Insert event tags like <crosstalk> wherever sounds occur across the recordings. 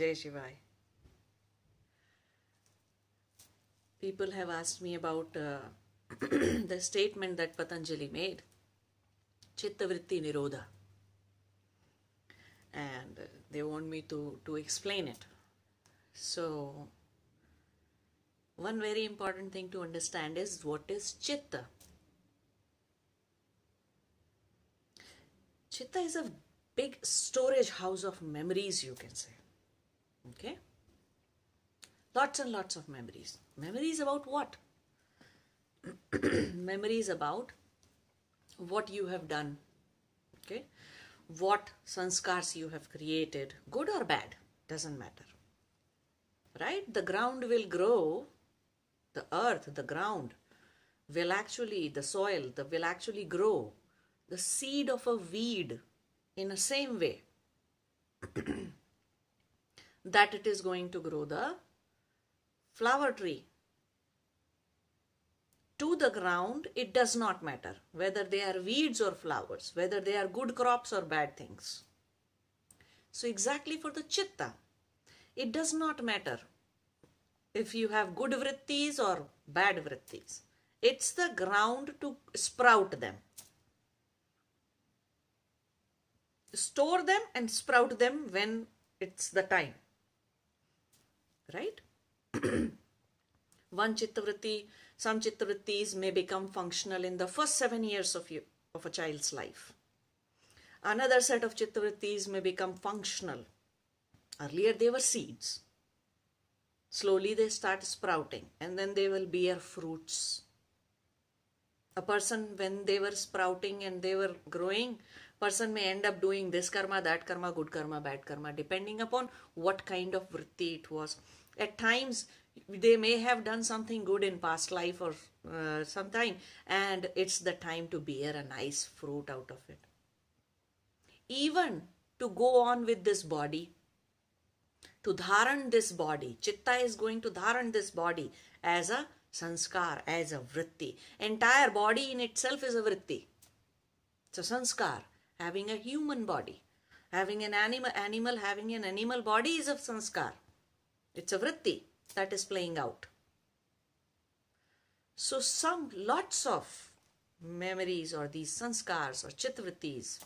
Jai Shivai. People have asked me about uh, <clears throat> the statement that Patanjali made Chittavritti Nirodha. And they want me to, to explain it. So, one very important thing to understand is what is Chitta. Chitta is a big storage house of memories, you can say. Okay? Lots and lots of memories. Memories about what? <clears throat> memories about what you have done. Okay? What sanskars you have created, good or bad, doesn't matter. Right? The ground will grow, the earth, the ground will actually, the soil, the will actually grow the seed of a weed in the same way <clears throat> that it is going to grow the flower tree. To the ground, it does not matter whether they are weeds or flowers, whether they are good crops or bad things. So, exactly for the chitta, it does not matter if you have good vrittis or bad vrittis. It's the ground to sprout them. store them and sprout them when it's the time. Right? <clears throat> One chittavritti, some chittavrittis may become functional in the first seven years of, you, of a child's life. Another set of chittavrittis may become functional. Earlier they were seeds. Slowly they start sprouting and then they will bear fruits. A person, when they were sprouting and they were growing, person may end up doing this karma, that karma, good karma, bad karma, depending upon what kind of vritti it was. At times, they may have done something good in past life or uh, sometime, and it's the time to bear a nice fruit out of it. Even to go on with this body, to dharan this body, chitta is going to dharan this body as a sanskar, as a vritti. Entire body in itself is a vritti. A sanskar having a human body. Having an animal, animal having an animal body is a sanskar. It's a vritti that is playing out. So some lots of memories or these sanskars or chitvrittis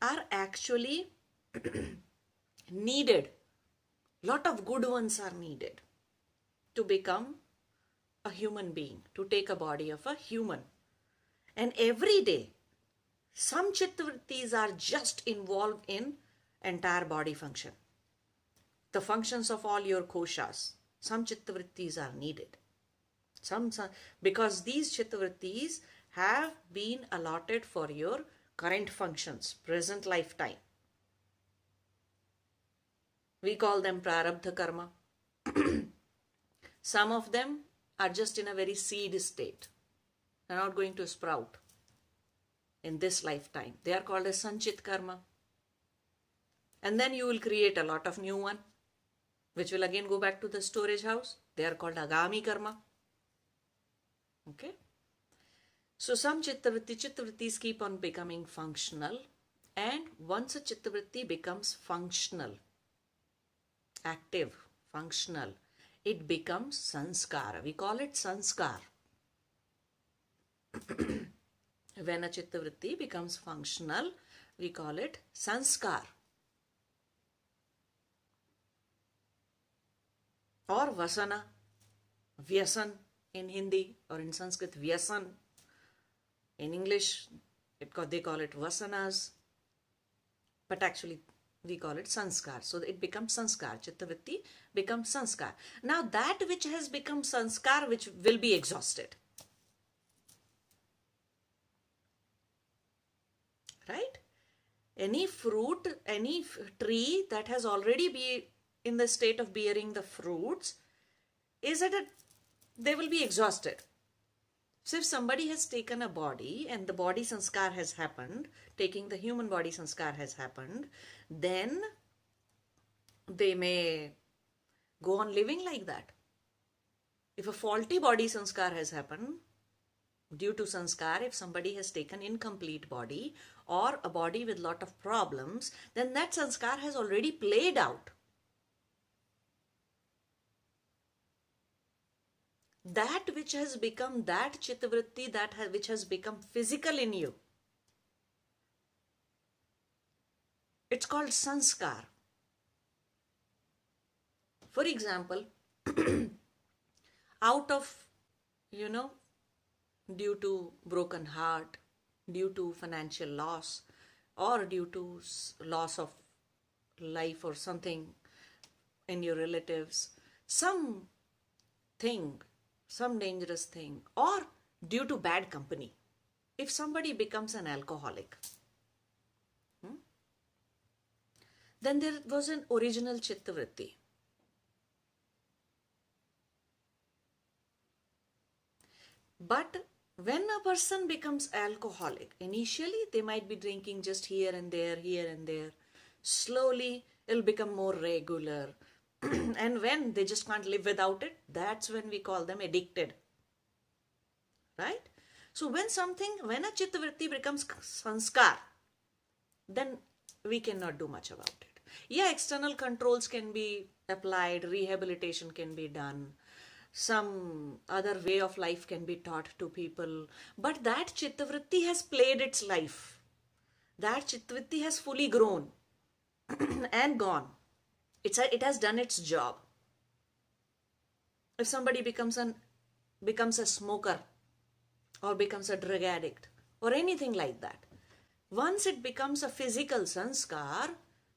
are actually <clears throat> needed. Lot of good ones are needed to become a human being, to take a body of a human. And every day some chittavrittis are just involved in entire body function. The functions of all your koshas. Some chittavrittis are needed. Some, some because these chittavrittis have been allotted for your current functions, present lifetime. We call them prarabdha karma. <clears throat> Some of them are just in a very seed state. They're not going to sprout in this lifetime. They are called as Sanchit Karma. And then you will create a lot of new one, which will again go back to the storage house. They are called Agami Karma. Okay. So some Chittavritti, Chittavrittis keep on becoming functional. And once a Chittavritti becomes functional, active, functional, it becomes Sanskara. We call it Sanskar. <coughs> When a chitta vritti becomes functional, we call it sanskar. Or vasana, vyasan in Hindi or in Sanskrit, vyasan. In English, it, they call it vasanas, but actually we call it sanskar. So it becomes sanskar. Chittavritti becomes sanskar. Now that which has become sanskar, which will be exhausted. right? Any fruit, any tree that has already been in the state of bearing the fruits is at a, they will be exhausted. So if somebody has taken a body and the body sanskar has happened, taking the human body sanskar has happened, then they may go on living like that. If a faulty body sanskar has happened, due to sanskar, if somebody has taken incomplete body or a body with lot of problems, then that sanskar has already played out. That which has become that chittavritti that ha- which has become physical in you. It's called sanskar. For example <clears throat> out of you know due to broken heart due to financial loss or due to loss of life or something in your relatives some thing some dangerous thing or due to bad company. If somebody becomes an alcoholic hmm, then there was an original chittavritti. But when a person becomes alcoholic initially they might be drinking just here and there here and there. Slowly it'll become more regular <clears throat> and when they just can't live without it, that's when we call them addicted. Right? So when something, when a chittavritti becomes sanskar, then we cannot do much about it. Yeah, external controls can be applied, rehabilitation can be done, some other way of life can be taught to people, but that chittavritti has played its life. That chittavritti has fully grown <clears throat> and gone it's a, it has done its job. If somebody becomes an becomes a smoker or becomes a drug addict or anything like that once it becomes a physical sanskar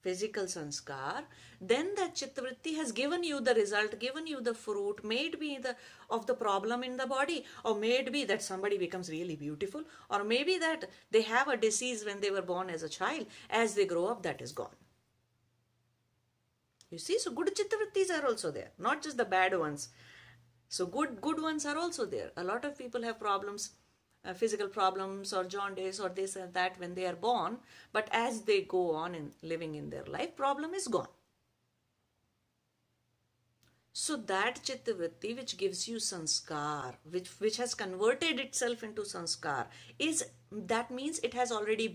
physical sanskar then that chittavritti has given you the result given you the fruit made be the of the problem in the body or may be that somebody becomes really beautiful or maybe that they have a disease when they were born as a child as they grow up that is gone you see, so good chittavrittis are also there, not just the bad ones. So good good ones are also there. A lot of people have problems, uh, physical problems or jaundice or this and that when they are born, but as they go on in living in their life, problem is gone. So that chittavritti which gives you sanskar, which which has converted itself into sanskar, is that means it has already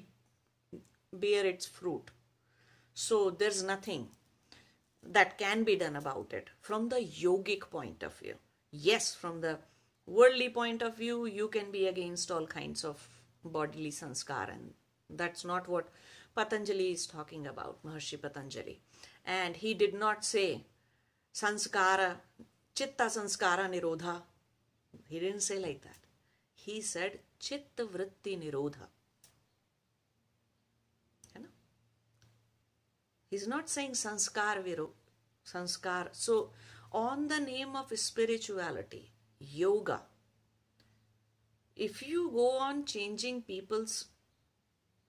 bear its fruit. So there's nothing that can be done about it from the yogic point of view. Yes, from the worldly point of view, you can be against all kinds of bodily sanskar, and that's not what Patanjali is talking about, Maharshi Patanjali. And he did not say sanskara, chitta sanskara nirodha. He didn't say like that. He said chitta vritti nirodha. He's not saying sanskar viro, sanskar. So, on the name of spirituality, yoga, if you go on changing people's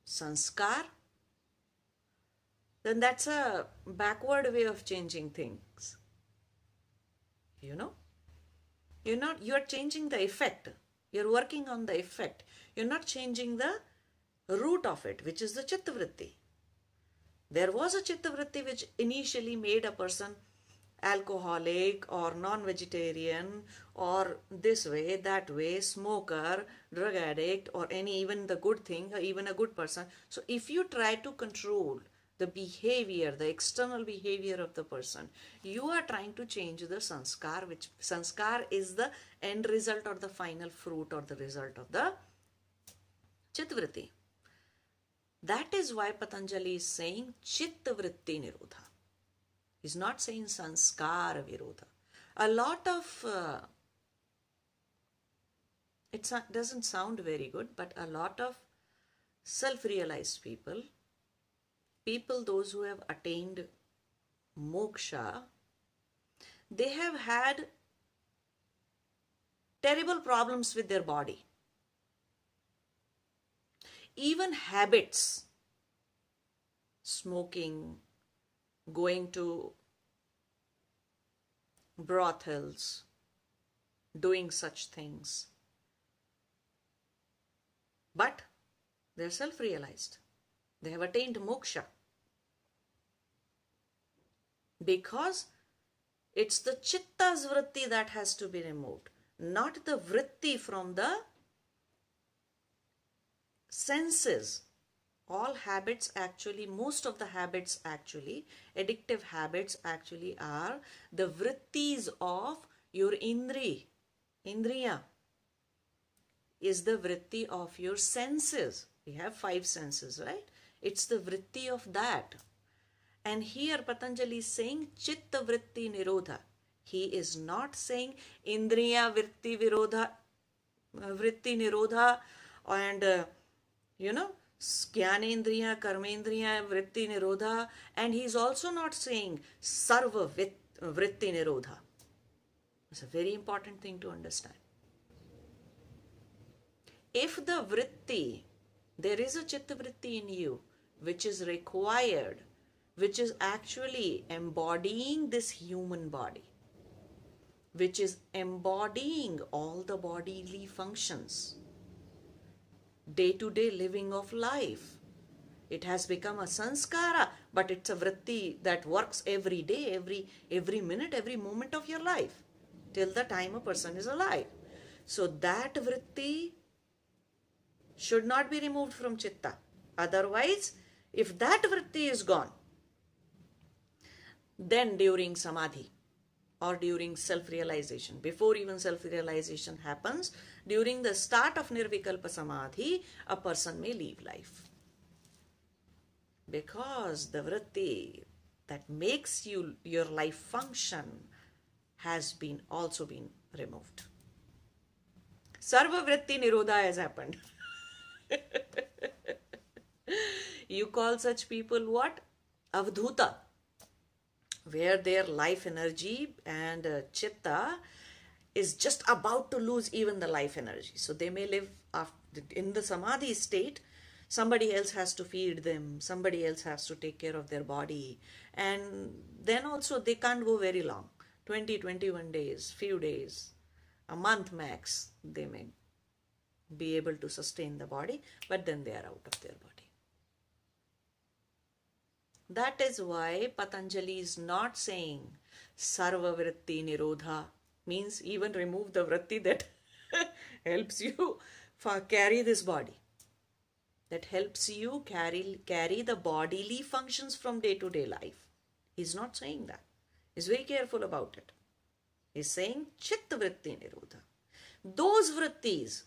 sanskar, then that's a backward way of changing things. You know? You're not you're changing the effect. You're working on the effect. You're not changing the root of it, which is the chittavritti. There was a chittavritti which initially made a person alcoholic or non-vegetarian or this way, that way, smoker, drug addict or any even the good thing, even a good person. So if you try to control the behavior, the external behavior of the person, you are trying to change the sanskar, which sanskar is the end result or the final fruit or the result of the chittavritti. That is why Patanjali is saying Chitta Vritti Nirodha. He's not saying Sanskara Virodha. A lot of, uh, it doesn't sound very good, but a lot of self-realized people, people those who have attained moksha, they have had terrible problems with their body even habits smoking going to brothels doing such things. But they're self-realized. They have attained moksha. Because it's the chitta's vritti that has to be removed not the vritti from the senses all habits actually most of the habits actually addictive habits actually are the vrittis of your indri Indriya is the vritti of your senses. We have five senses, right? It's the vritti of that. And here Patanjali is saying chitta vritti nirodha. He is not saying indriya vritti virodha, vritti nirodha and uh, you know Jnanendriya, Karmendriya, Vritti Nirodha, and he's also not saying Sarva Vritti Nirodha. It's a very important thing to understand. If the Vritti, there is a Chitta Vritti in you, which is required, which is actually embodying this human body, which is embodying all the bodily functions day to day living of life. It has become a sanskara, but it's a vritti that works every day, every every minute, every moment of your life, till the time a person is alive. So that vritti should not be removed from chitta. Otherwise, if that vritti is gone, then during samadhi or during self-realization, before even self-realization happens, during the start of Nirvikalpa Samadhi, a person may leave life. Because the vritti that makes you your life function has been also been removed. Sarva vritti nirodha has happened. <laughs> you call such people what? Avdhuta. Where their life energy and uh, chitta is just about to lose even the life energy. So they may live in the samadhi state. Somebody else has to feed them. Somebody else has to take care of their body. And then also they can't go very long. 20, 21 days, few days, a month max, they may be able to sustain the body, but then they are out of their body. That is why Patanjali is not saying Sarva Vritti Nirodha means even remove the vritti that <laughs> helps you for carry this body. That helps you carry carry the bodily functions from day to day life. He's not saying that. He's very careful about it. He's saying chitta vritti nirodha. Those vrittis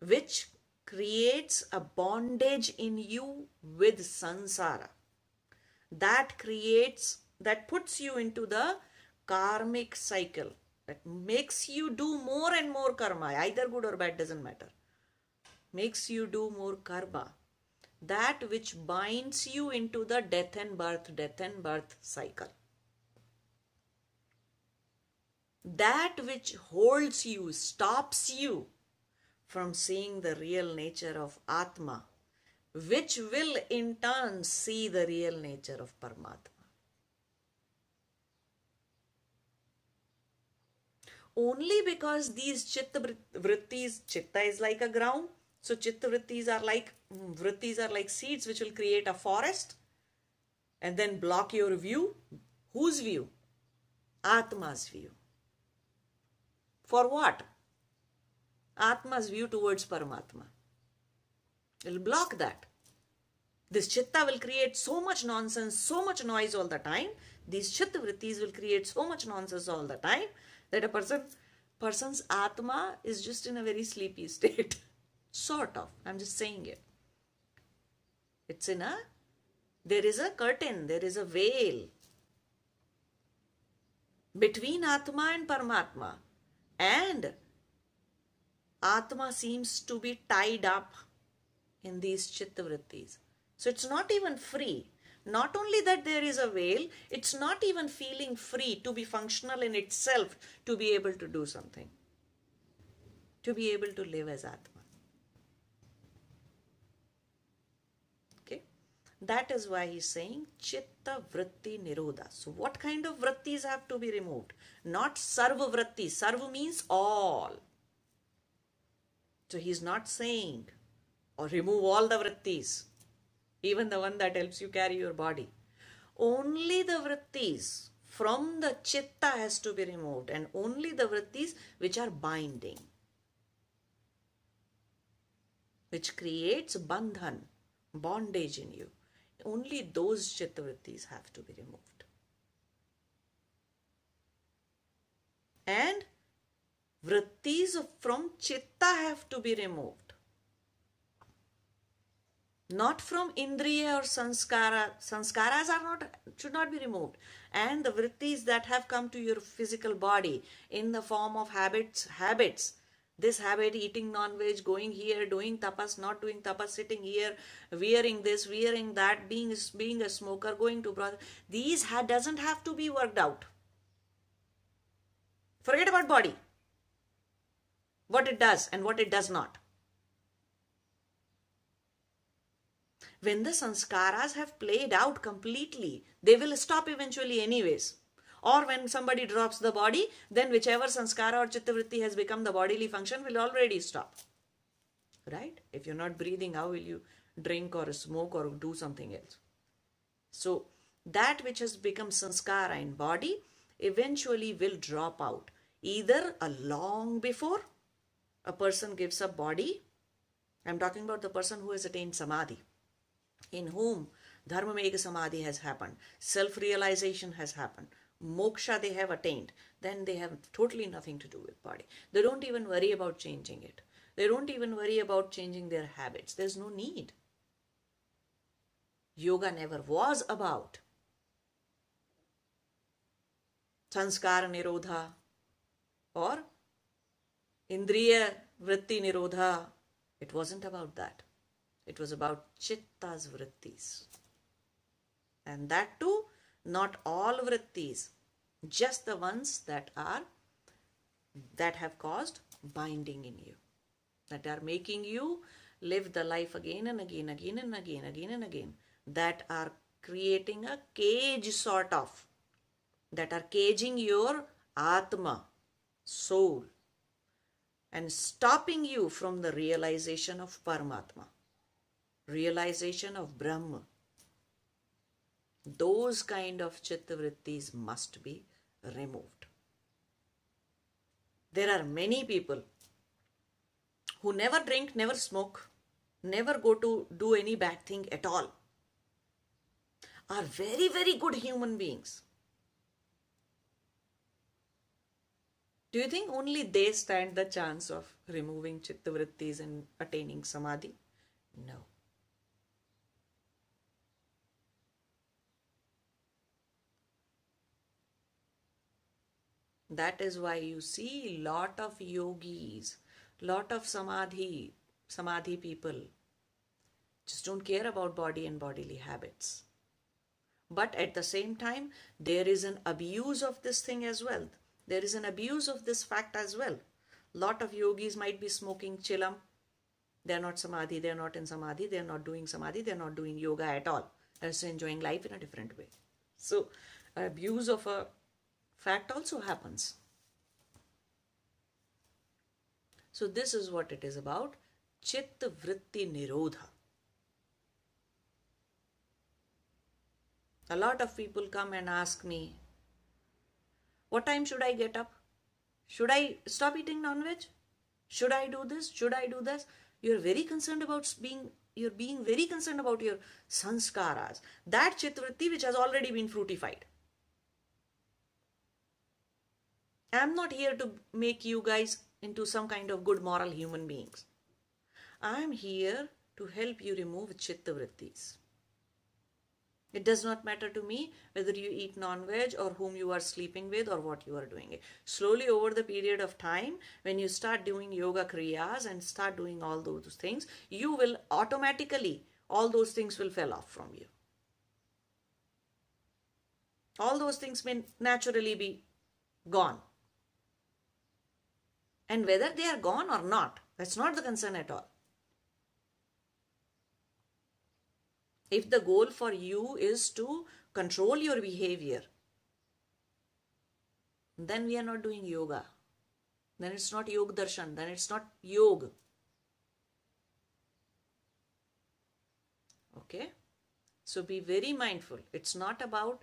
which creates a bondage in you with sansara that creates that puts you into the karmic cycle that makes you do more and more karma, either good or bad doesn't matter. Makes you do more karma. That which binds you into the death and birth, death and birth cycle. That which holds you, stops you from seeing the real nature of Atma, which will in turn see the real nature of Paramatma. Only because these chitta vrittis, chitta is like a ground. So chitta vrittis are like, mm, vrittis are like seeds which will create a forest and then block your view. Whose view? Atma's view. For what? Atma's view towards Paramatma. It will block that. This chitta will create so much nonsense, so much noise all the time. These chitta vrittis will create so much nonsense all the time that a person person's atma is just in a very sleepy <laughs> state. Sort of. I'm just saying it. It's in a there is a curtain there is a veil between atma and paramatma. And atma seems to be tied up in these chitta vrittis. So it's not even free not only that there is a veil, it's not even feeling free to be functional in itself to be able to do something, to be able to live as Atma. Okay, that is why he's saying Chitta Vritti Nirodha. So, what kind of vrittis have to be removed? Not Sarva Vritti. Sarva means all. So, he's not saying or remove all the vrittis even the one that helps you carry your body. Only the vrittis from the chitta has to be removed and only the vrittis which are binding, which creates bandhan, bondage in you. Only those chitta vrittis have to be removed. And vrittis from chitta have to be removed not from indriya or sanskara sanskaras are not should not be removed. And the vrittis that have come to your physical body in the form of habits habits this habit eating non-veg going here doing tapas not doing tapas sitting here wearing this wearing that being being a smoker going to brother these ha- doesn't have to be worked out. Forget about body. What it does and what it does not when the sanskaras have played out completely, they will stop eventually, anyways. Or when somebody drops the body, then whichever sanskara or chittavritti has become the bodily function will already stop. Right? If you're not breathing, how will you drink or smoke or do something else? So, that which has become sanskara in body eventually will drop out either a long before a person gives up body. I'm talking about the person who has attained samadhi in whom dharma megha samadhi has happened, self realization has happened, moksha they have attained, then they have totally nothing to do with body. They don't even worry about changing it. They don't even worry about changing their habits. There's no need. Yoga never was about sanskara nirodha or indriya vritti nirodha. It wasn't about that. It was about chitta's vrittis. And that too, not all vrittis, just the ones that are that have caused binding in you, that are making you live the life again and again, and again and again, again and again, that are creating a cage sort of, that are caging your Atma, soul, and stopping you from the realization of Paramatma realization of Brahma. Those kind of chittavrittis must be removed. There are many people who never drink, never smoke, never go to do any bad thing at all, are very, very good human beings. Do you think only they stand the chance of removing chittavrittis and attaining samadhi? No. That is why you see lot of yogis, lot of samadhi, samadhi people just don't care about body and bodily habits. But at the same time, there is an abuse of this thing as well. There is an abuse of this fact as well. Lot of yogis might be smoking chilam. They're not samadhi, they're not in samadhi, they're not doing samadhi, they're not doing yoga at all. They're just enjoying life in a different way. So, abuse of a fact also happens. So this is what it is about. Chitta Vritti Nirodha. A lot of people come and ask me, what time should I get up? Should I stop eating non-veg? Should I do this? Should I do this? You're very concerned about being you're being very concerned about your sanskaras. That chitvritti which has already been fruitified. I'm not here to make you guys into some kind of good moral human beings. I'm here to help you remove chitta vrittis. It does not matter to me whether you eat non-veg or whom you are sleeping with or what you are doing. Slowly over the period of time, when you start doing yoga kriyas and start doing all those things, you will automatically, all those things will fall off from you. All those things may naturally be gone. And whether they are gone or not, that's not the concern at all. If the goal for you is to control your behavior, then we are not doing yoga. Then it's not yoga darshan, then it's not yoga. Okay? So be very mindful. It's not about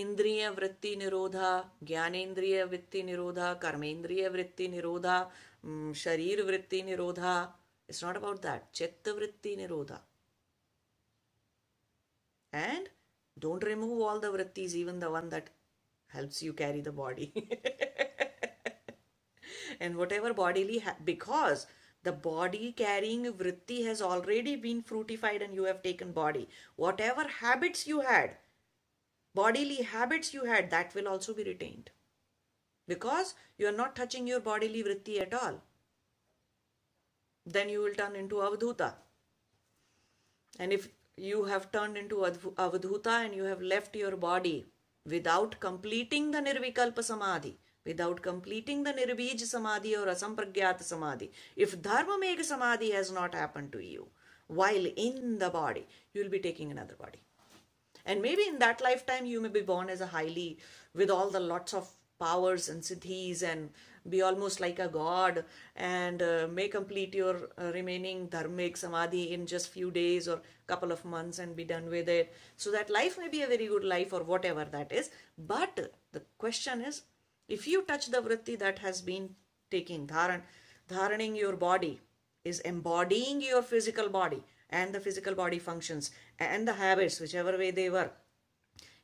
इंद्रिय वृत्ति निरोधा, ज्ञानेन्द्रिय वृत्ति निरोधा, कर्मेंद्रिय वृत्ति निरोधा शरीर वृत्ति निरोधा it's not about that चित्त वृत्ति निरोधा। And don't remove all the वृत्तीज even the one that helps you carry the body and whatever body because the body carrying वृत्ति has already been fruitified and you have taken body whatever habits you bodily habits you had, that will also be retained. Because you are not touching your bodily vritti at all. Then you will turn into avadhuta. And if you have turned into avadhuta and you have left your body without completing the nirvikalpa samadhi, without completing the nirbij samadhi or asampragyat samadhi, if dharma megha samadhi has not happened to you while in the body, you will be taking another body. And maybe in that lifetime you may be born as a highly, with all the lots of powers and siddhis and be almost like a god and uh, may complete your uh, remaining dharmic samadhi in just few days or couple of months and be done with it. So that life may be a very good life or whatever that is. But the question is if you touch the vritti that has been taking dharan dharaning your body is embodying your physical body and the physical body functions and the habits whichever way they were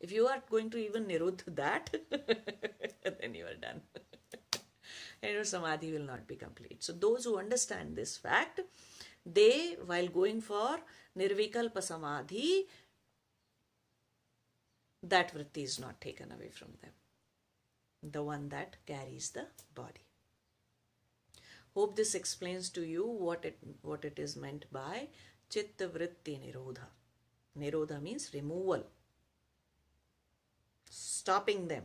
if you are going to even nirudh that <laughs> then you are done <laughs> and your samadhi will not be complete. So those who understand this fact, they while going for nirvikalpa samadhi, that vritti is not taken away from them. The one that carries the body. Hope this explains to you what it what it is meant by chitta vritti nirodha. Nirodha means removal, stopping them.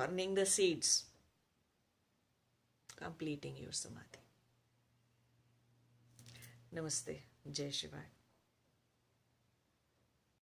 burning the seeds, completing your samadhi. Namaste. Jai Shivaya.